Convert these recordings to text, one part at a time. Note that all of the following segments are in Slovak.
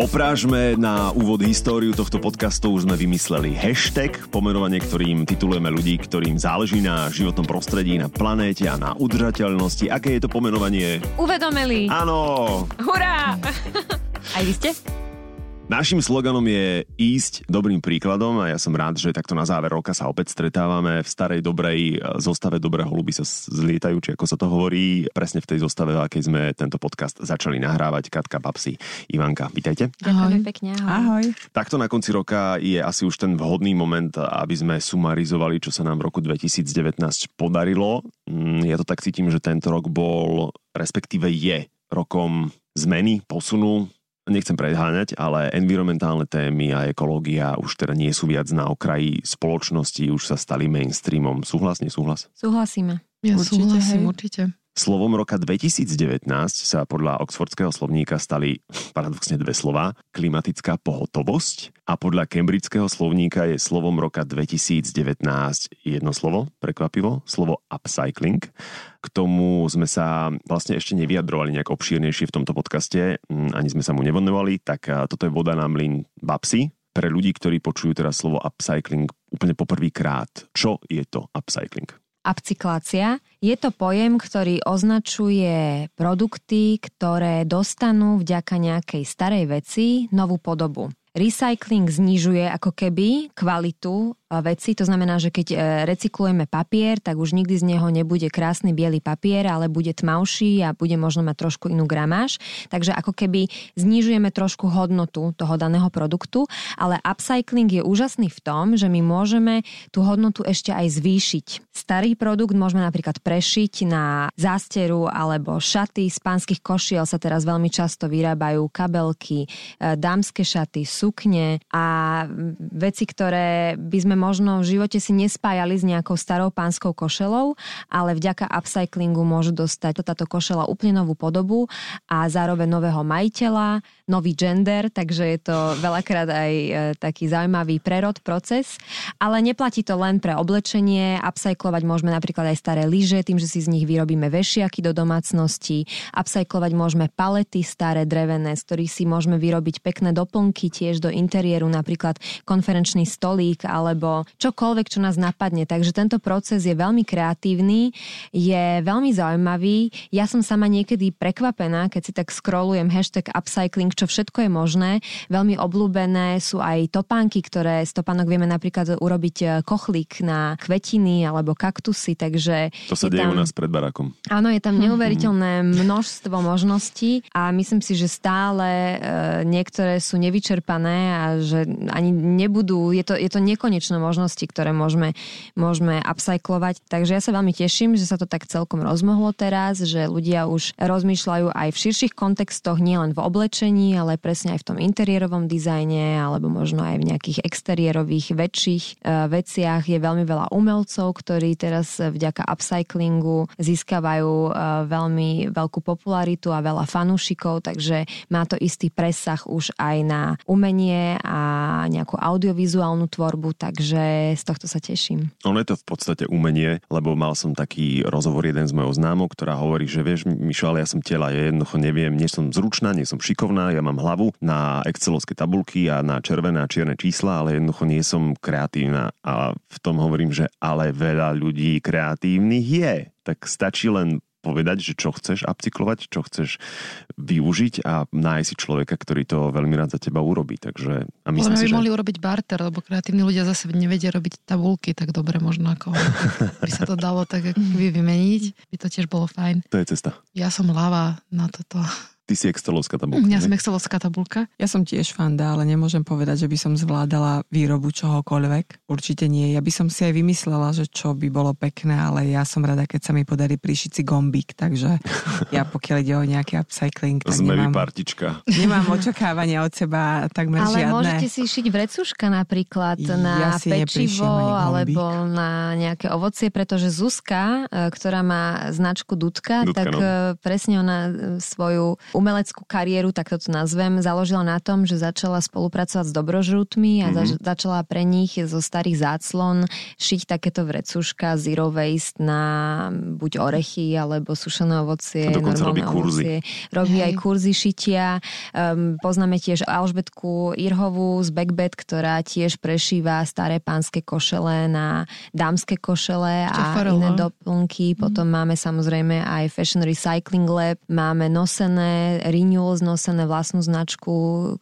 Oprážme na úvod históriu tohto podcastu už sme vymysleli hashtag, pomenovanie, ktorým titulujeme ľudí, ktorým záleží na životnom prostredí, na planéte a na udržateľnosti. Aké je to pomenovanie? Uvedomili. Áno! Hurá! Aj vy ste? Našim sloganom je ísť dobrým príkladom a ja som rád, že takto na záver roka sa opäť stretávame v starej dobrej e, zostave Dobré holuby sa zlietajú, či ako sa to hovorí, presne v tej zostave, v akej sme tento podcast začali nahrávať. Katka, Babsi, Ivanka, vítajte. Ďakujem pekne, ahoj. Ahoj. Takto na konci roka je asi už ten vhodný moment, aby sme sumarizovali, čo sa nám v roku 2019 podarilo. Mm, Ja to tak cítim, že tento rok bol, respektíve je rokom zmeny, posunu, nechcem predháňať, ale environmentálne témy a ekológia už teda nie sú viac na okraji spoločnosti, už sa stali mainstreamom. Súhlas, nesúhlas? Súhlasíme. Ja Určite, súhlasím, hej. určite. Slovom roka 2019 sa podľa Oxfordského slovníka stali paradoxne dve slova. Klimatická pohotovosť a podľa Cambridgeského slovníka je slovom roka 2019 jedno slovo, prekvapivo, slovo upcycling. K tomu sme sa vlastne ešte nevyjadrovali nejak obšírnejšie v tomto podcaste, mm, ani sme sa mu nevenovali, tak toto je voda na mlyn babsi. Pre ľudí, ktorí počujú teraz slovo upcycling úplne poprvýkrát, čo je to upcycling? Upcyklácia je to pojem, ktorý označuje produkty, ktoré dostanú vďaka nejakej starej veci novú podobu. Recycling znižuje ako keby kvalitu veci, to znamená, že keď e, recyklujeme papier, tak už nikdy z neho nebude krásny biely papier, ale bude tmavší a bude možno mať trošku inú gramáž. Takže ako keby znižujeme trošku hodnotu toho daného produktu, ale upcycling je úžasný v tom, že my môžeme tú hodnotu ešte aj zvýšiť. Starý produkt môžeme napríklad prešiť na zásteru alebo šaty z pánskych košiel sa teraz veľmi často vyrábajú kabelky, e, dámske šaty, sukne a veci, ktoré by sme možno v živote si nespájali s nejakou starou pánskou košelou, ale vďaka upcyclingu môžu dostať táto košela úplne novú podobu a zároveň nového majiteľa, nový gender, takže je to veľakrát aj e, taký zaujímavý prerod, proces. Ale neplatí to len pre oblečenie, upcyclovať môžeme napríklad aj staré lyže, tým, že si z nich vyrobíme vešiaky do domácnosti, upcyclovať môžeme palety staré, drevené, z ktorých si môžeme vyrobiť pekné doplnky tiež do interiéru, napríklad konferenčný stolík alebo čokoľvek, čo nás napadne. Takže tento proces je veľmi kreatívny, je veľmi zaujímavý. Ja som sama niekedy prekvapená, keď si tak scrollujem hashtag upcycling, čo všetko je možné. Veľmi obľúbené sú aj topánky, ktoré z topánok vieme napríklad urobiť e, kochlík na kvetiny alebo kaktusy, takže... To sa je deje tam... u nás pred barakom. Áno, je tam neuveriteľné množstvo možností a myslím si, že stále e, niektoré sú nevyčerpané a že ani nebudú, je to, je to nekonečno možnosti, ktoré môžeme, môžeme upcyclovať. Takže ja sa veľmi teším, že sa to tak celkom rozmohlo teraz, že ľudia už rozmýšľajú aj v širších kontextoch, nielen v oblečení, ale presne aj v tom interiérovom dizajne alebo možno aj v nejakých exteriérových väčších e, veciach. Je veľmi veľa umelcov, ktorí teraz vďaka upcyclingu získavajú e, veľmi veľkú popularitu a veľa fanúšikov, takže má to istý presah už aj na umenie a nejakú audiovizuálnu tvorbu, takže z tohto sa teším. Ono je to v podstate umenie, lebo mal som taký rozhovor jeden z mojou známok, ktorá hovorí, že vieš, Mišo, ale ja som tela, ja jednoducho neviem, nie som zručná, nie som šikovná, ja mám hlavu na excelovské tabulky a na červené a čierne čísla, ale jednoducho nie som kreatívna. A v tom hovorím, že ale veľa ľudí kreatívnych je. Tak stačí len povedať, že čo chceš upcyklovať, čo chceš využiť a nájsť si človeka, ktorý to veľmi rád za teba urobí. Takže, a myslím by si, že... mohli urobiť barter, lebo kreatívni ľudia zase nevedia robiť tabulky tak dobre možno ako by sa to dalo tak by vymeniť, by to tiež bolo fajn. To je cesta. Ja som ľava na toto. Ty si excelovská tabulka. Ja som hej? excelovská tabulka. Ja som tiež fanda, ale nemôžem povedať, že by som zvládala výrobu čohokoľvek. Určite nie. Ja by som si aj vymyslela, že čo by bolo pekné, ale ja som rada, keď sa mi podarí prišiť si gombík, takže ja pokiaľ ide o nejaký upcycling, tak Sme nemám, partička. nemám očakávania od seba takmer Ale žiadne. môžete si šiť vrecuška napríklad Ja na pečivo alebo na nejaké ovocie, pretože Zuzka, e, ktorá má značku Dudka, Dudka, tak no. e, presne ona e, svoju umeleckú kariéru, tak to tu nazvem, založila na tom, že začala spolupracovať s dobrožrutmi a mm-hmm. začala pre nich zo starých záclon šiť takéto vrecuška zero waste na buď orechy alebo sušené ovocie, normálne robí kurzy. ovocie. Robí Hej. aj kurzy šitia. Um, poznáme tiež Alžbetku Irhovú z Backbed, ktorá tiež prešíva staré pánske košele na dámske košele a iné doplnky. Potom mm. máme samozrejme aj Fashion Recycling Lab, máme nosené Renewals, nosené vlastnú značku,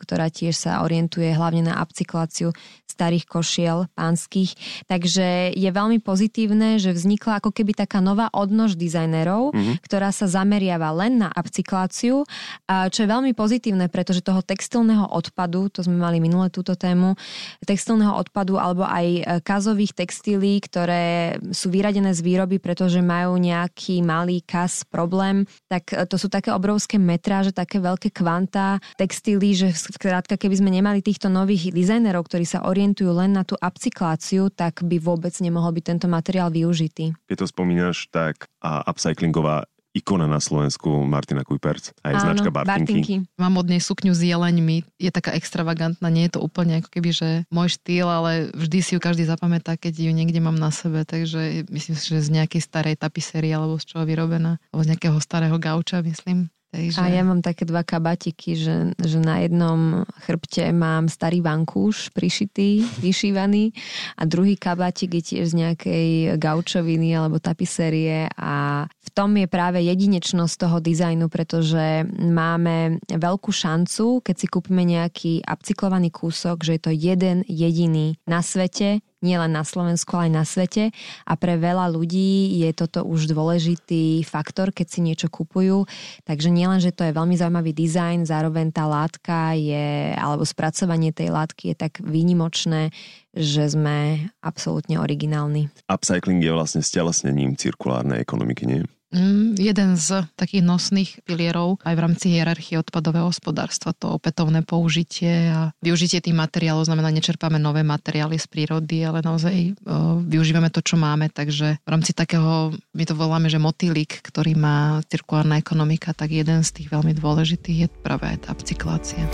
ktorá tiež sa orientuje hlavne na upcykláciu starých košiel pánskych. Takže je veľmi pozitívne, že vznikla ako keby taká nová odnož dizajnerov, mm-hmm. ktorá sa zameriava len na upcykláciu, čo je veľmi pozitívne, pretože toho textilného odpadu, to sme mali minule túto tému, textilného odpadu alebo aj e, kazových textílií, ktoré sú vyradené z výroby, pretože majú nejaký malý kaz problém, tak e, to sú také obrovské metráže, také veľké kvantá textílií, že skrátka, keby sme nemali týchto nových dizajnerov, ktorí sa orientujú len na tú upcykláciu, tak by vôbec nemohol byť tento materiál využitý. Keď to spomínaš, tak a upcyclingová ikona na Slovensku Martina Kuiperc a je Áno, značka Bartinky. Bartinky. Mám od nej sukňu s jeleňmi, je taká extravagantná, nie je to úplne ako keby, že môj štýl, ale vždy si ju každý zapamätá, keď ju niekde mám na sebe, takže myslím si, že z nejakej starej tapisérie alebo z čoho vyrobená, alebo z nejakého starého gauča, myslím. Takže... A ja mám také dva kabatiky, že, že na jednom chrbte mám starý vankúš prišitý, vyšívaný a druhý kabatik je tiež z nejakej gaučoviny alebo tapisérie a v tom je práve jedinečnosť toho dizajnu, pretože máme veľkú šancu, keď si kúpime nejaký upcyklovaný kúsok, že je to jeden jediný na svete, nielen na Slovensku, ale aj na svete. A pre veľa ľudí je toto už dôležitý faktor, keď si niečo kupujú. Takže nielen, že to je veľmi zaujímavý dizajn, zároveň tá látka je, alebo spracovanie tej látky je tak výnimočné, že sme absolútne originálni. Upcycling je vlastne stelesnením cirkulárnej ekonomiky, nie? Mm, jeden z takých nosných pilierov aj v rámci hierarchie odpadového hospodárstva, to opätovné použitie a využitie tých materiálov, znamená, nečerpáme nové materiály z prírody, ale naozaj o, využívame to, čo máme, takže v rámci takého, my to voláme, že motýlik, ktorý má cirkulárna ekonomika, tak jeden z tých veľmi dôležitých je práve tá upcyklácia.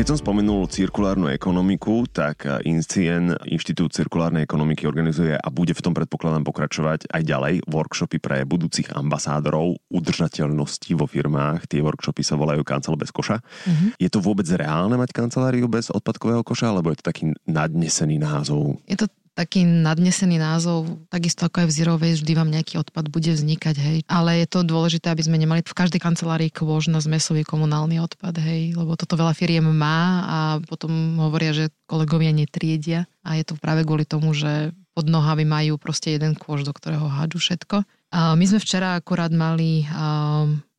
Keď som spomenul cirkulárnu ekonomiku, tak INCIEN, Inštitút cirkulárnej ekonomiky, organizuje a bude v tom predpokladám pokračovať aj ďalej workshopy pre budúcich ambasádorov udržateľnosti vo firmách. Tie workshopy sa volajú kancel bez koša. Mm-hmm. Je to vôbec reálne mať kanceláriu bez odpadkového koša, alebo je to taký nadnesený názov? Je to taký nadnesený názov, takisto ako aj v Zero Waste, vždy vám nejaký odpad bude vznikať, hej. Ale je to dôležité, aby sme nemali v každej kancelárii kôž na zmesový komunálny odpad, hej, lebo toto veľa firiem má a potom hovoria, že kolegovia netriedia a je to práve kvôli tomu, že pod nohami majú proste jeden kôž, do ktorého hádžu všetko. My sme včera akurát mali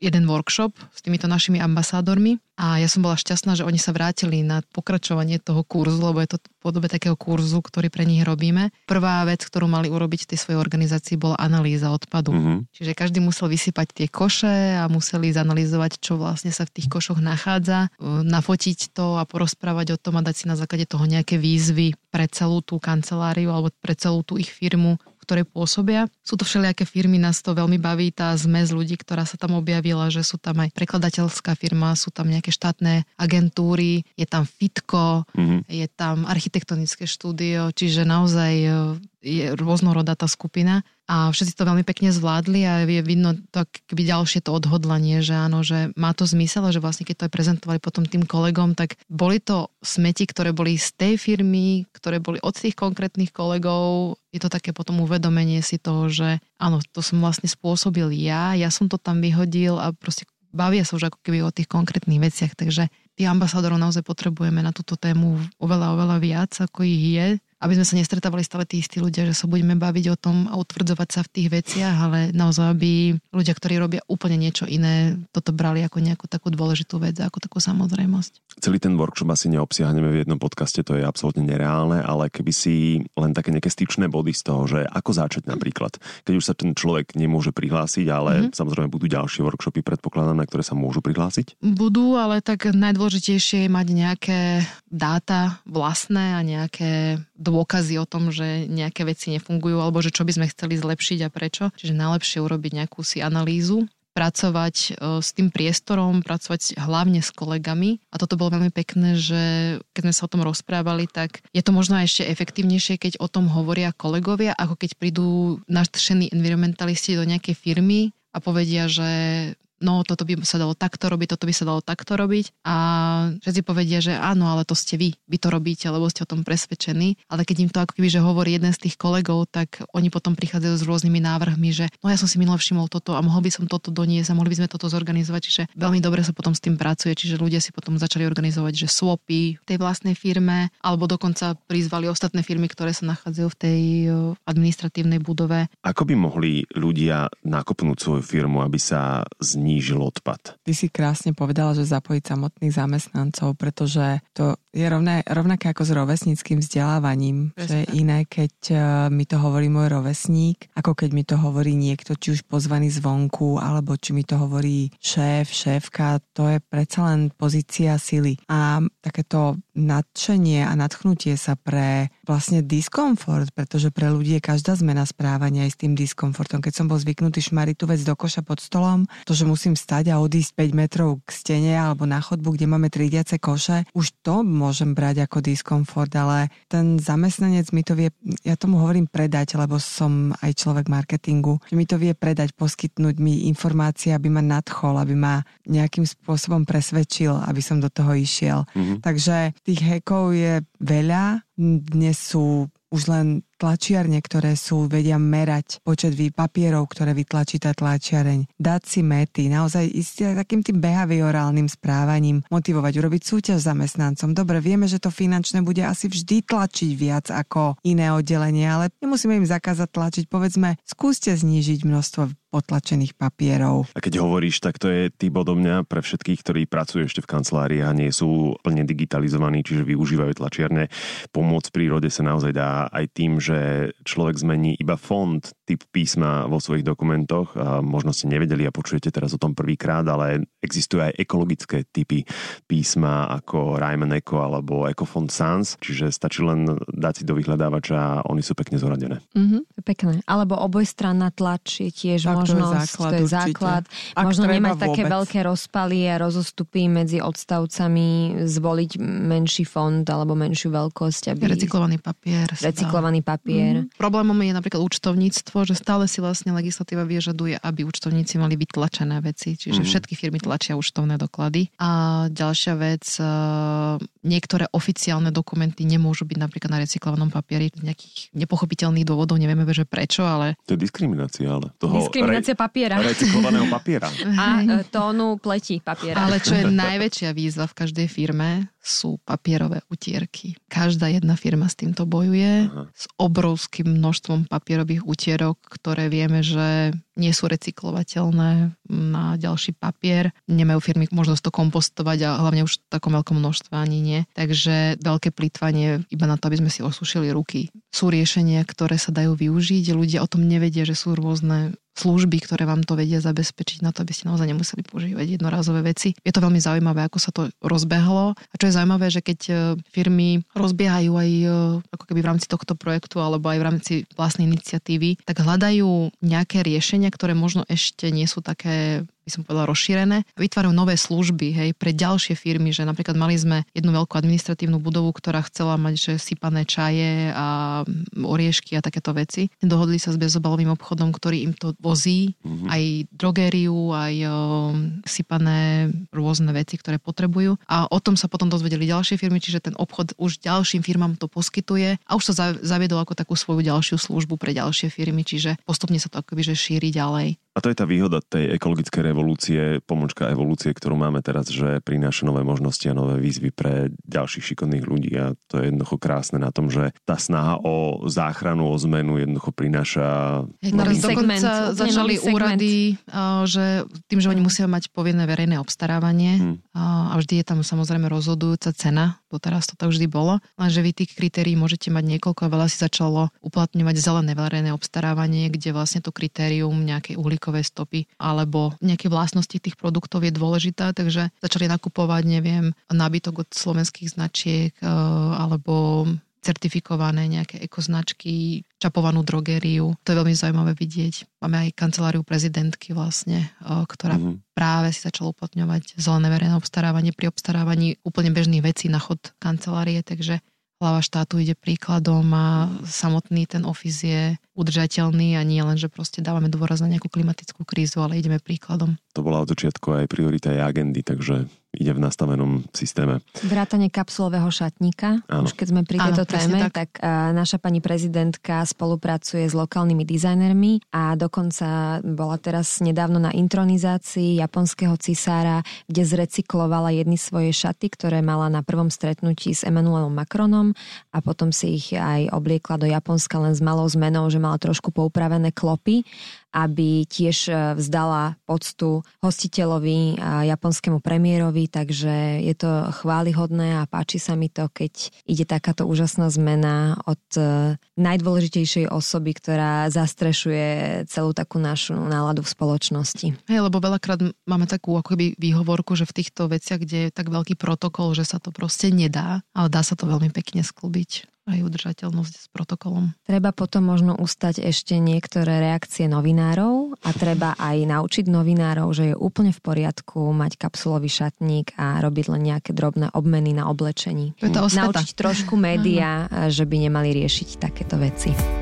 jeden workshop s týmito našimi ambasádormi a ja som bola šťastná, že oni sa vrátili na pokračovanie toho kurzu, lebo je to v podobe takého kurzu, ktorý pre nich robíme. Prvá vec, ktorú mali urobiť v tej svojej organizácii, bola analýza odpadu. Mm-hmm. Čiže každý musel vysypať tie koše a museli zanalýzovať, čo vlastne sa v tých košoch nachádza, nafotiť to a porozprávať o tom a dať si na základe toho nejaké výzvy pre celú tú kanceláriu alebo pre celú tú ich firmu ktorej pôsobia. Sú to všelijaké firmy, nás to veľmi baví, tá zmes ľudí, ktorá sa tam objavila, že sú tam aj prekladateľská firma, sú tam nejaké štátne agentúry, je tam Fitko, mm-hmm. je tam architektonické štúdio, čiže naozaj e, je rôznorodá tá skupina a všetci to veľmi pekne zvládli a je vidno to keby ďalšie to odhodlanie, že áno, že má to zmysel a že vlastne keď to aj prezentovali potom tým kolegom, tak boli to smeti, ktoré boli z tej firmy, ktoré boli od tých konkrétnych kolegov. Je to také potom uvedomenie si toho, že áno, to som vlastne spôsobil ja, ja som to tam vyhodil a proste bavia sa už ako keby o tých konkrétnych veciach, takže tých ambasádorov naozaj potrebujeme na túto tému oveľa, oveľa viac, ako ich je aby sme sa nestretávali stále tí istí ľudia, že sa budeme baviť o tom a utvrdzovať sa v tých veciach, ale naozaj, aby ľudia, ktorí robia úplne niečo iné, toto brali ako nejakú takú dôležitú vec, ako takú samozrejmosť. Celý ten workshop asi neobsiahneme v jednom podcaste, to je absolútne nereálne, ale keby si len také nejaké styčné body z toho, že ako začať napríklad, keď už sa ten človek nemôže prihlásiť, ale mm-hmm. samozrejme budú ďalšie workshopy, predpokladám, na ktoré sa môžu prihlásiť? Budú, ale tak najdôležitejšie je mať nejaké dáta vlastné a nejaké dôkazy o tom, že nejaké veci nefungujú alebo že čo by sme chceli zlepšiť a prečo. Čiže najlepšie urobiť nejakú si analýzu pracovať e, s tým priestorom, pracovať hlavne s kolegami. A toto bolo veľmi pekné, že keď sme sa o tom rozprávali, tak je to možno ešte efektívnejšie, keď o tom hovoria kolegovia, ako keď prídu nadšení environmentalisti do nejakej firmy a povedia, že no toto by sa dalo takto robiť, toto by sa dalo takto robiť. A všetci povedia, že áno, ale to ste vy, vy to robíte, lebo ste o tom presvedčení, ale keď im to ako keby, že hovorí jeden z tých kolegov, tak oni potom prichádzajú s rôznymi návrhmi, že no ja som si minule všimol toto a mohol by som toto doniesť a mohli by sme toto zorganizovať, čiže veľmi dobre sa potom s tým pracuje, čiže ľudia si potom začali organizovať, že swapy v tej vlastnej firme, alebo dokonca prizvali ostatné firmy, ktoré sa nachádzajú v tej administratívnej budove. Ako by mohli ľudia nakopnúť svoju firmu, aby sa zni znížil odpad. Ty si krásne povedala, že zapojiť samotných zamestnancov, pretože to je rovné, rovnaké ako s rovesníckým vzdelávaním. Presne. Že je iné, keď e, mi to hovorí môj rovesník, ako keď mi to hovorí niekto, či už pozvaný zvonku, alebo či mi to hovorí šéf, šéfka. To je predsa len pozícia sily. A takéto nadšenie a nadchnutie sa pre vlastne diskomfort, pretože pre ľudí je každá zmena správania aj s tým diskomfortom. Keď som bol zvyknutý šmariť tú vec do koša pod stolom, to, že musím stať a odísť 5 metrov k stene alebo na chodbu, kde máme triediace koše, už to môžem brať ako diskomfort, ale ten zamestnanec mi to vie, ja tomu hovorím predať, lebo som aj človek marketingu, že mi to vie predať, poskytnúť mi informácie, aby ma nadchol, aby ma nejakým spôsobom presvedčil, aby som do toho išiel. Mm-hmm. Takže tých hekov je veľa. Dnes sú už len tlačiarne, ktoré sú, vedia merať počet papierov, ktoré vytlačí tá tlačiareň, dať si mety, naozaj ísť takým tým behaviorálnym správaním, motivovať, urobiť súťaž zamestnancom. Dobre, vieme, že to finančné bude asi vždy tlačiť viac ako iné oddelenie, ale nemusíme im zakázať tlačiť. Povedzme, skúste znížiť množstvo potlačených papierov. A keď hovoríš, tak to je typ odo mňa pre všetkých, ktorí pracujú ešte v kancelárii a nie sú plne digitalizovaní, čiže využívajú tlačiarne. Pomôcť v prírode sa naozaj dá aj tým, že človek zmení iba font, typ písma vo svojich dokumentoch. A možno ste nevedeli a počujete teraz o tom prvýkrát, ale existujú aj ekologické typy písma ako Ryman Eco alebo Ecofont Sans, čiže stačí len dať si do vyhľadávača a oni sú pekne zoradené. Mm-hmm, pekné. Alebo obojstranná tlač je tiež tak možnosť, to je základ. To je základ. Možno nemať vôbec. také veľké rozpaly a rozostupy medzi odstavcami, zvoliť menší fond alebo menšiu veľkosť. Aby... Recyklovaný papier. Recyklovaný papier. Mm. Problémom je napríklad účtovníctvo, že stále si vlastne legislatíva vyžaduje, aby účtovníci mali byť tlačené veci. Čiže mm. všetky firmy tlačia účtovné doklady. A ďalšia vec, niektoré oficiálne dokumenty nemôžu byť napríklad na recyklovanom papieri z nejakých nepochopiteľných dôvodov, nevieme, že prečo, ale... To je diskriminácia, ale toho Diskriminácia papiera. Recyklovaného papiera. A e, tónu pleti papiera. Ale čo je najväčšia výzva v každej firme, sú papierové utierky. Každá jedna firma s týmto bojuje, Aha. s obrovským množstvom papierových utierok, ktoré vieme, že nie sú recyklovateľné na ďalší papier. Nemajú firmy možnosť to kompostovať a hlavne už v takom veľkom množstve ani nie. Takže veľké plýtvanie iba na to, aby sme si osušili ruky. Sú riešenia, ktoré sa dajú využiť. Ľudia o tom nevedia, že sú rôzne služby, ktoré vám to vedia zabezpečiť na to, aby ste naozaj nemuseli používať jednorázové veci. Je to veľmi zaujímavé, ako sa to rozbehlo. A čo je zaujímavé, že keď e, firmy rozbiehajú aj e, ako keby v rámci tohto projektu alebo aj v rámci vlastnej iniciatívy, tak hľadajú nejaké riešenia, ktoré možno ešte nie sú také by som povedala, rozšírené. Vytvárajú nové služby hej, pre ďalšie firmy, že napríklad mali sme jednu veľkú administratívnu budovu, ktorá chcela mať že sypané čaje a oriešky a takéto veci. Dohodli sa s bezobalovým obchodom, ktorý im to vozí, mm-hmm. aj drogériu, aj o, sypané rôzne veci, ktoré potrebujú. A o tom sa potom dozvedeli ďalšie firmy, čiže ten obchod už ďalším firmám to poskytuje a už sa zaviedol ako takú svoju ďalšiu službu pre ďalšie firmy, čiže postupne sa to akoby že šíri ďalej. A to je tá výhoda tej ekologickej revolúcie, pomočka evolúcie, ktorú máme teraz, že prináša nové možnosti a nové výzvy pre ďalších šikovných ľudí. A to je jednoducho krásne na tom, že tá snaha o záchranu, o zmenu jednoducho prináša... Nový segment, začali úrady, že tým, že oni musia mať povinné verejné obstarávanie hmm. a vždy je tam samozrejme rozhodujúca cena, bo teraz to tak vždy bolo, lenže vy tých kritérií môžete mať niekoľko a veľa si začalo uplatňovať zelené verejné obstarávanie, kde vlastne to kritérium nejakej uhlík uhlíkové stopy alebo nejaké vlastnosti tých produktov je dôležitá, takže začali nakupovať, neviem, nábytok od slovenských značiek eh, alebo certifikované nejaké ekoznačky, čapovanú drogériu. To je veľmi zaujímavé vidieť. Máme aj kanceláriu prezidentky vlastne, ktorá mm-hmm. práve si začala uplatňovať zelené verejné obstarávanie pri obstarávaní úplne bežných vecí na chod kancelárie, takže hlava štátu ide príkladom a samotný ten office je udržateľný a nie len, že proste dávame dôraz na nejakú klimatickú krízu, ale ideme príkladom. To bola od začiatku aj priorita aj agendy, takže ide v nastavenom systéme. Vrátanie kapsulového šatníka. Áno. Už keď sme pri tejto Áno, téme, tak, tak uh, naša pani prezidentka spolupracuje s lokálnymi dizajnermi a dokonca bola teraz nedávno na intronizácii japonského cisára, kde zrecyklovala jedny svoje šaty, ktoré mala na prvom stretnutí s Emmanuelom Macronom a potom si ich aj obliekla do Japonska len s malou zmenou, že mala trošku poupravené klopy aby tiež e, vzdala poctu hostiteľovi a japonskému premiérovi, takže je to chválihodné a páči sa mi to, keď ide takáto úžasná zmena od e, najdôležitejšej osoby, ktorá zastrešuje celú takú našu náladu v spoločnosti. Hej, lebo veľakrát máme takú akoby výhovorku, že v týchto veciach, kde je tak veľký protokol, že sa to proste nedá, ale dá sa to veľmi pekne sklbiť aj udržateľnosť s protokolom. Treba potom možno ustať ešte niektoré reakcie novinárov a treba aj naučiť novinárov, že je úplne v poriadku mať kapsulový šatník a robiť len nejaké drobné obmeny na oblečení. To je to Naučiť trošku média, že by nemali riešiť takéto veci.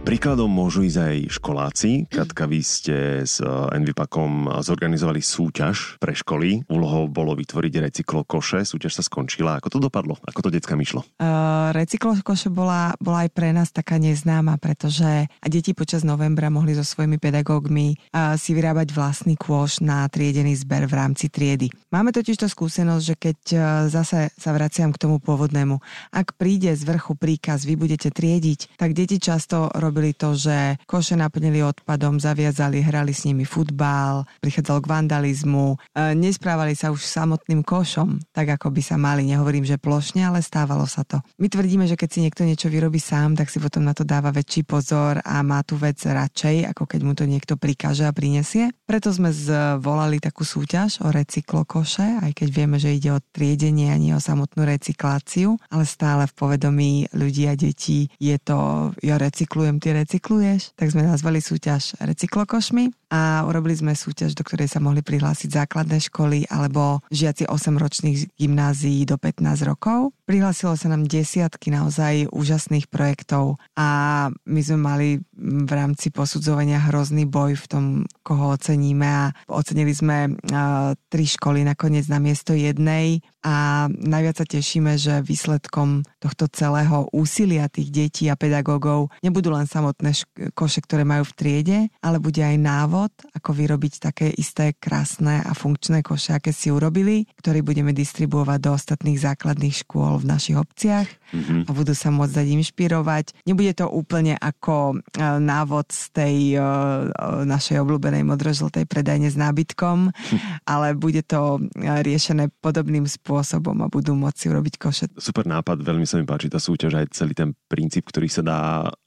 Príkladom môžu ísť aj školáci. Katka, vy ste s Envipakom zorganizovali súťaž pre školy. Úlohou bolo vytvoriť recyklokoše. Súťaž sa skončila. Ako to dopadlo? Ako to decka myšlo? Uh, recyklokoše bola, bola aj pre nás taká neznáma, pretože deti počas novembra mohli so svojimi pedagógmi uh, si vyrábať vlastný kôš na triedený zber v rámci triedy. Máme totiž to skúsenosť, že keď uh, zase sa vraciam k tomu pôvodnému, ak príde z vrchu príkaz, vy budete triediť, tak deti často robili to, že koše naplnili odpadom, zaviazali, hrali s nimi futbal, prichádzalo k vandalizmu, e, nesprávali sa už samotným košom, tak ako by sa mali. Nehovorím, že plošne, ale stávalo sa to. My tvrdíme, že keď si niekto niečo vyrobí sám, tak si potom na to dáva väčší pozor a má tú vec radšej, ako keď mu to niekto prikáže a prinesie. Preto sme zvolali takú súťaž o recyklokoše, aj keď vieme, že ide o triedenie a nie o samotnú recykláciu, ale stále v povedomí ľudí a detí je to, ja recyklujem ty recykluješ, tak sme nazvali súťaž Recyklokošmi a urobili sme súťaž, do ktorej sa mohli prihlásiť základné školy alebo žiaci 8-ročných gymnázií do 15 rokov. Prihlásilo sa nám desiatky naozaj úžasných projektov a my sme mali v rámci posudzovania hrozný boj v tom, koho oceníme a ocenili sme uh, tri školy nakoniec na miesto jednej a najviac sa tešíme, že výsledkom tohto celého úsilia tých detí a pedagógov nebudú len samotné šk- koše, ktoré majú v triede, ale bude aj návod, ako vyrobiť také isté krásne a funkčné koše, aké si urobili, ktorý budeme distribuovať do ostatných základných škôl v našich obciach mm-hmm. a budú sa môcť dať inšpirovať. Nebude to úplne ako e, návod z tej uh, našej obľúbenej modrožltej predajne s nábytkom, ale bude to riešené podobným spôsobom a budú môcť urobiť koše. Super nápad, veľmi sa mi páči tá súťaž aj celý ten princíp, ktorý sa dá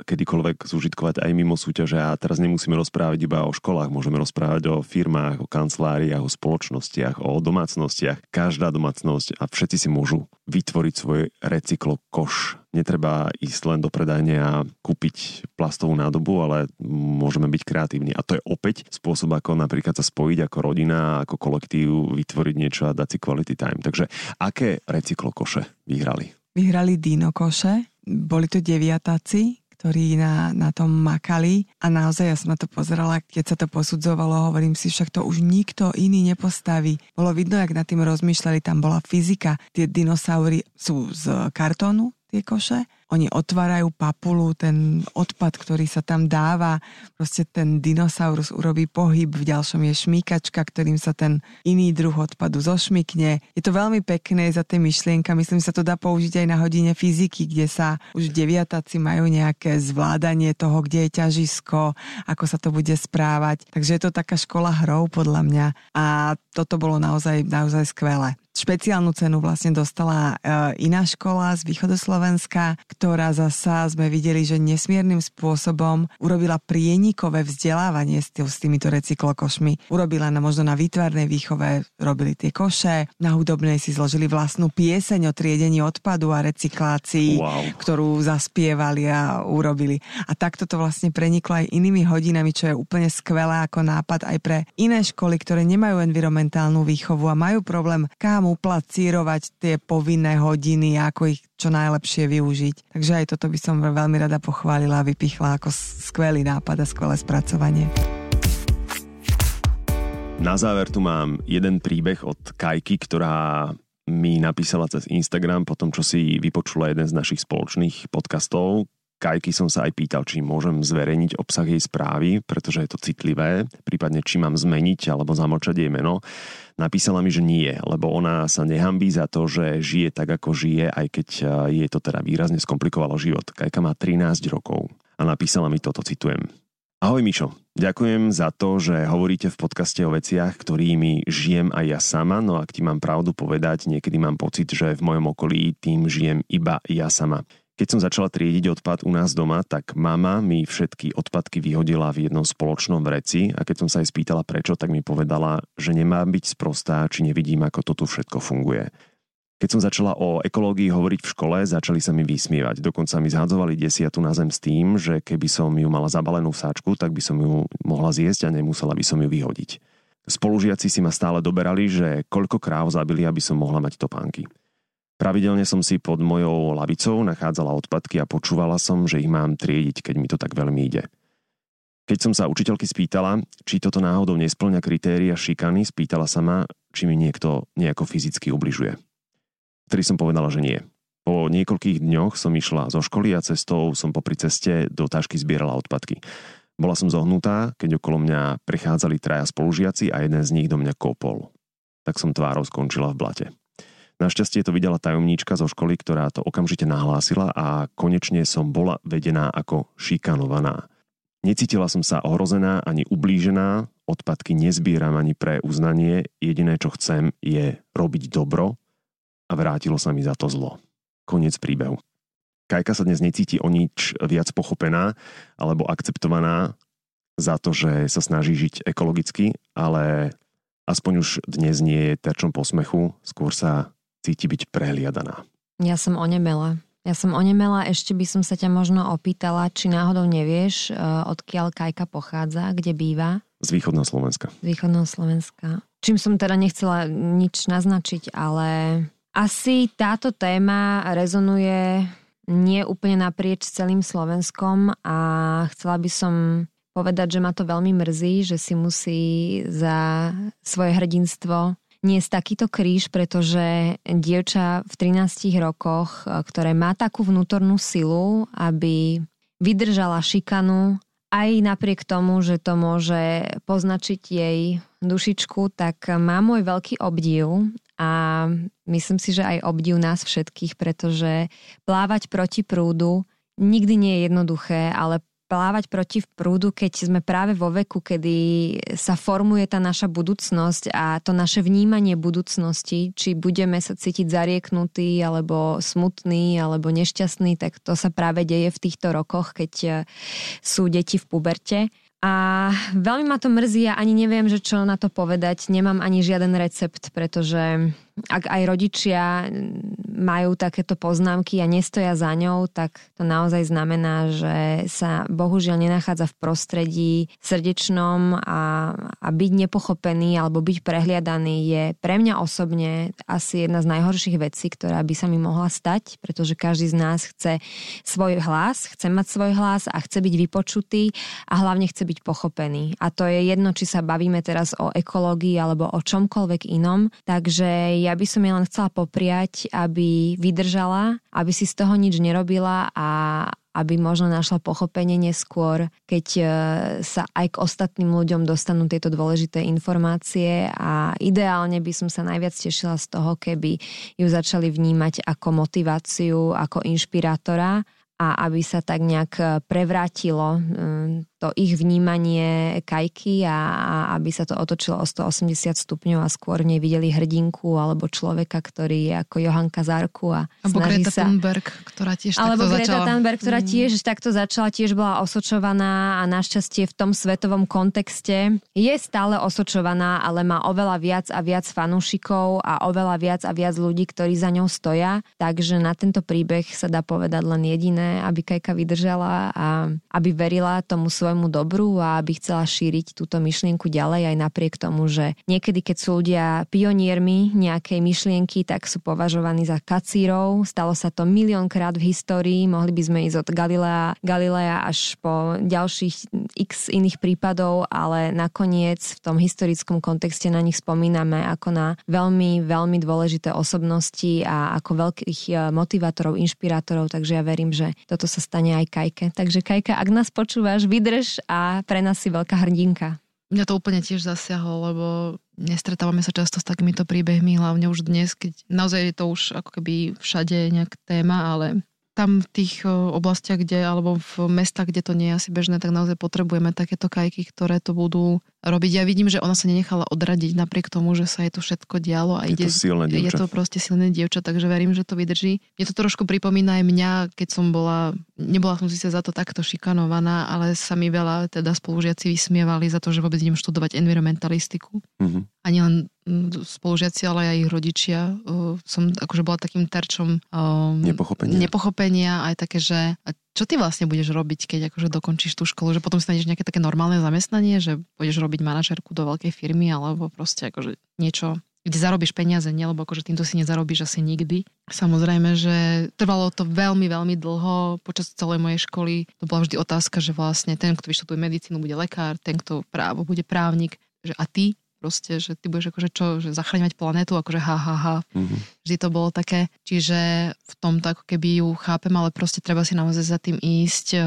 kedykoľvek zúžitkovať aj mimo súťaže a teraz nemusíme rozprávať iba o školách, môžeme rozprávať o firmách, o kanceláriách, o spoločnostiach, o domácnostiach. Každá domácnosť a všetci si môžu vytvoriť svoj recyklo koš. Netreba ísť len do predajne a kúpiť plastovú nádobu, ale môžeme byť kreatívni. A to je opäť spôsob, ako napríklad sa spojiť ako rodina, ako kolektív, vytvoriť niečo a dať si quality time. Takže aké recyklokoše vyhrali? Vyhrali Dino koše, boli to deviatáci, ktorí na, na tom makali a naozaj ja som na to pozerala, keď sa to posudzovalo, hovorím si, však to už nikto iný nepostaví. Bolo vidno, jak nad tým rozmýšľali, tam bola fyzika. Tie dinosaury sú z kartónu, tie koše. Oni otvárajú papulu, ten odpad, ktorý sa tam dáva, proste ten dinosaurus urobí pohyb, v ďalšom je šmíkačka, ktorým sa ten iný druh odpadu zošmykne. Je to veľmi pekné za tie myšlienka, myslím sa to dá použiť aj na hodine fyziky, kde sa už deviatáci majú nejaké zvládanie toho, kde je ťažisko, ako sa to bude správať. Takže je to taká škola hrou podľa mňa a toto bolo naozaj, naozaj skvelé špeciálnu cenu vlastne dostala uh, iná škola z východoslovenska, ktorá zasa sme videli, že nesmiernym spôsobom urobila prienikové vzdelávanie s, tý, s týmito recyklokošmi. Urobila na možno na výtvarnej výchove, robili tie koše, na hudobnej si zložili vlastnú pieseň o triedení odpadu a recyklácii, wow. ktorú zaspievali a urobili. A takto to vlastne preniklo aj inými hodinami, čo je úplne skvelé ako nápad aj pre iné školy, ktoré nemajú environmentálnu výchovu a majú problém, kam uplacírovať tie povinné hodiny ako ich čo najlepšie využiť. Takže aj toto by som veľmi rada pochválila a vypichla ako skvelý nápad a skvelé spracovanie. Na záver tu mám jeden príbeh od Kajky, ktorá mi napísala cez Instagram po tom, čo si vypočula jeden z našich spoločných podcastov. Kajky som sa aj pýtal, či môžem zverejniť obsah jej správy, pretože je to citlivé, prípadne či mám zmeniť alebo zamlčať jej meno. Napísala mi, že nie, lebo ona sa nehambí za to, že žije tak, ako žije, aj keď eh, jej to teda výrazne skomplikovalo život. Kajka má 13 rokov a napísala mi toto, citujem. Ahoj Mišo, ďakujem za to, že hovoríte v podcaste o veciach, ktorými žijem aj ja sama, no ak ti mám pravdu povedať, niekedy mám pocit, že v mojom okolí tým žijem iba ja sama. Keď som začala triediť odpad u nás doma, tak mama mi všetky odpadky vyhodila v jednom spoločnom vreci a keď som sa jej spýtala prečo, tak mi povedala, že nemá byť sprostá, či nevidím, ako to tu všetko funguje. Keď som začala o ekológii hovoriť v škole, začali sa mi vysmievať. Dokonca mi zhadzovali desiatu na zem s tým, že keby som ju mala zabalenú v sáčku, tak by som ju mohla zjesť a nemusela by som ju vyhodiť. Spolužiaci si ma stále doberali, že koľko kráv zabili, aby som mohla mať topánky. Pravidelne som si pod mojou lavicou nachádzala odpadky a počúvala som, že ich mám triediť, keď mi to tak veľmi ide. Keď som sa učiteľky spýtala, či toto náhodou nesplňa kritéria šikany, spýtala sa ma, či mi niekto nejako fyzicky ubližuje. Vtedy som povedala, že nie. Po niekoľkých dňoch som išla zo školy a cestou som popri ceste do tašky zbierala odpadky. Bola som zohnutá, keď okolo mňa prechádzali traja spolužiaci a jeden z nich do mňa kopol. Tak som tvárou skončila v blate. Našťastie to videla tajomníčka zo školy, ktorá to okamžite nahlásila a konečne som bola vedená ako šikanovaná. Necítila som sa ohrozená ani ublížená, odpadky nezbieram ani pre uznanie, jediné čo chcem je robiť dobro a vrátilo sa mi za to zlo. Koniec príbehu. Kajka sa dnes necíti o nič viac pochopená alebo akceptovaná za to, že sa snaží žiť ekologicky, ale aspoň už dnes nie je terčom posmechu, skôr sa cíti byť prehliadaná. Ja som onemela. Ja som onemela, ešte by som sa ťa možno opýtala, či náhodou nevieš, e, odkiaľ Kajka pochádza, kde býva? Z východného Slovenska. Z východného Slovenska. Čím som teda nechcela nič naznačiť, ale asi táto téma rezonuje nie úplne naprieč celým Slovenskom a chcela by som povedať, že ma to veľmi mrzí, že si musí za svoje hrdinstvo niesť takýto kríž, pretože dievča v 13 rokoch, e, ktoré má takú vnútornú silu, aby vydržala šikanu, aj napriek tomu, že to môže poznačiť jej dušičku, tak má môj veľký obdiv a myslím si, že aj obdiv nás všetkých, pretože plávať proti prúdu nikdy nie je jednoduché, ale plávať proti prúdu, keď sme práve vo veku, kedy sa formuje tá naša budúcnosť a to naše vnímanie budúcnosti, či budeme sa cítiť zarieknutí, alebo smutný, alebo nešťastný, tak to sa práve deje v týchto rokoch, keď eh, sú deti v puberte. A veľmi ma to mrzí a ani neviem, že čo na to povedať. Nemám ani žiaden recept, pretože ak aj rodičia majú takéto poznámky a nestoja za ňou, tak to naozaj znamená, že sa bohužiaľ nenachádza v prostredí srdečnom a, a byť nepochopený alebo byť prehliadaný je pre mňa osobne asi jedna z najhorších vecí, ktorá by sa mi mohla stať, pretože každý z nás chce svoj hlas, chce mať svoj hlas a chce byť vypočutý a hlavne chce byť pochopený. A to je jedno, či sa bavíme teraz o ekológii alebo o čomkoľvek inom. Takže ja by som jej len chcela popriať, aby vydržala, aby si z toho nič nerobila a aby možno našla pochopenie neskôr, keď e, sa aj k ostatným ľuďom dostanú tieto dôležité informácie. A ideálne by som sa najviac tešila z toho, keby ju začali vnímať ako motiváciu, ako inšpirátora a aby sa tak nejak prevrátilo e, to ich vnímanie kajky a, a aby sa to otočilo o 180 stupňov a skôr nevideli hrdinku alebo človeka, ktorý je ako Johanka Zárku a alebo snaží Greta sa... Thunberg, ktorá tiež Alebo takto Greta začala. Thunberg, ktorá Mm. tiež takto začala, tiež bola osočovaná a našťastie v tom svetovom kontexte je stále osočovaná, ale má oveľa viac a viac fanúšikov a oveľa viac a viac ľudí, ktorí za ňou stoja. Takže na tento príbeh sa dá povedať len jediné, aby Kajka vydržala a aby verila tomu svojmu dobru a aby chcela šíriť túto myšlienku ďalej aj napriek tomu, že niekedy, keď sú ľudia pioniermi nejakej myšlienky, tak sú považovaní za kacírov. Stalo sa to miliónkrát v histórii, mohli by sme ísť od Galilea, Galilea až po ďalších x iných prípadov, ale nakoniec v tom historickom kontexte na nich spomíname ako na veľmi, veľmi dôležité osobnosti a ako veľkých eh, motivátorov, inšpirátorov, takže ja verím, že toto sa stane aj Kajke. Takže Kajka, ak nás počúvaš, vydrž a pre nás si veľká hrdinka. Mňa to úplne tiež zasiahlo, lebo nestretávame sa často s takýmito príbehmi, hlavne už dnes, keď naozaj je to už ako keby všade nejak téma, ale tam v tých oblastiach, kde, alebo v mestách, kde to nie je asi bežné, tak naozaj potrebujeme takéto kajky, ktoré to budú robiť. Ja vidím, že ona sa nenechala odradiť napriek tomu, že sa jej to všetko dialo. A Je ide, to silné je dievča. to proste silné dievča, takže verím, že to vydrží. Mne to trošku pripomína aj mňa, keď som bola, nebola som síce za to takto šikanovaná, ale sa mi veľa teda spolužiaci vysmievali za to, že vôbec idem študovať environmentalistiku Mhm. a nielen spolužiaci, ale aj ich rodičia. Som akože bola takým terčom um, Nepochopenia. nepochopenia, aj také, že čo ty vlastne budeš robiť, keď akože dokončíš tú školu, že potom si nájdeš nejaké také normálne zamestnanie, že budeš robiť manažerku do veľkej firmy, alebo proste akože niečo kde zarobíš peniaze, nie? lebo akože týmto si nezarobíš asi nikdy. Samozrejme, že trvalo to veľmi, veľmi dlho. Počas celej mojej školy to bola vždy otázka, že vlastne ten, kto vyštuduje medicínu, bude lekár, ten, kto právo, bude právnik. Že a ty? Proste, že ty budeš akože čo, že zachraňovať planetu, akože ha, ha, ha. Mhm. Vždy to bolo také, čiže v tomto ako keby ju chápem, ale proste treba si naozaj za tým ísť, eh,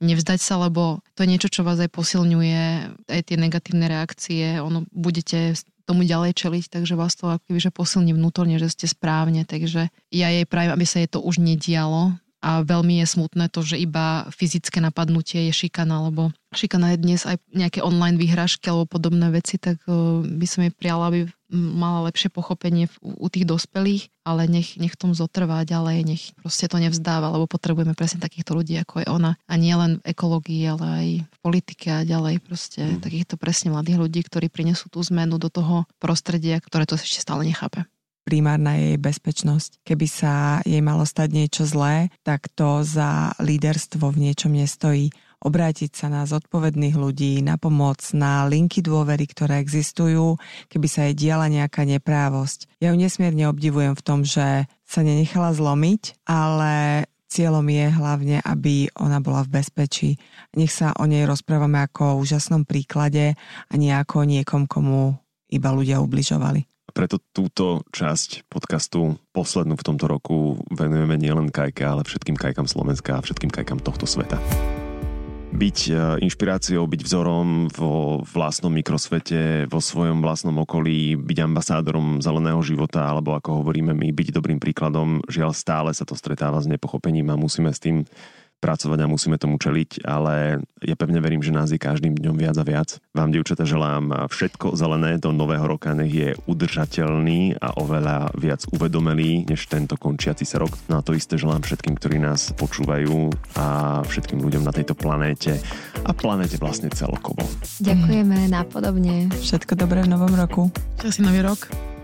nevzdať sa, lebo to je niečo, čo vás aj posilňuje, aj tie negatívne reakcie, ono budete tomu ďalej čeliť, takže vás to ako keby, že posilní vnútorne, že ste správne, takže ja jej prajem, aby sa jej to už nedialo a veľmi je smutné to, že iba fyzické napadnutie je šikana, lebo šikana je dnes aj nejaké online výhražky alebo podobné veci, tak eh, by som jej prijala, aby mala lepšie pochopenie u tých dospelých, ale nech, nech tom zotrvá ďalej, nech proste to nevzdáva, lebo potrebujeme presne takýchto ľudí, ako je ona. A nie len v ekológii, ale aj v politike a ďalej proste Mm. takýchto presne mladých ľudí, ktorí prinesú tú zmenu do toho prostredia, ktoré to ešte stále nechápe. Primárna je jej bezpečnosť. Keby sa jej malo stať niečo zlé, tak to za líderstvo v niečom nestojí. Obrátiť sa na zodpovedných ľudí, na pomoc, na linky dôvery, ktoré existujú, keby sa jej diala nejaká neprávosť. Ja ju nesmierne obdivujem v tom, že sa nenechala zlomiť, ale cieľom je hlavne, aby ona bola v bezpečí. Nech sa o nej rozprávame ako o úžasnom príklade a nie ako o niekom, komu iba ľudia ubližovali. Preto túto časť podcastu, poslednú v tomto roku, venujeme nielen Kajke, ale všetkým Kajkam Slovenska a všetkým Kajkam tohto sveta. Byť e, inšpiráciou, byť vzorom vo vlastnom mikrosvete, vo svojom vlastnom okolí, byť ambasádorom zeleného života, alebo ako hovoríme my, byť dobrým príkladom. Žiaľ, stále sa to stretáva s nepochopením a musíme s tým pracovať a musíme tomu čeliť, ale ja pevne verím, že nás je každým dňom viac a viac. Vám, dievčata, želám všetko zelené do nového roka, nech je udržateľný a oveľa viac uvedomelý, než tento končiaci sa rok. No a to isté želám všetkým, ktorí nás počúvajú a všetkým ľuďom na tejto planéte a planéte vlastne celkovo. Ďakujeme, napodobne. Všetko dobré v novom roku. Časí nový rok.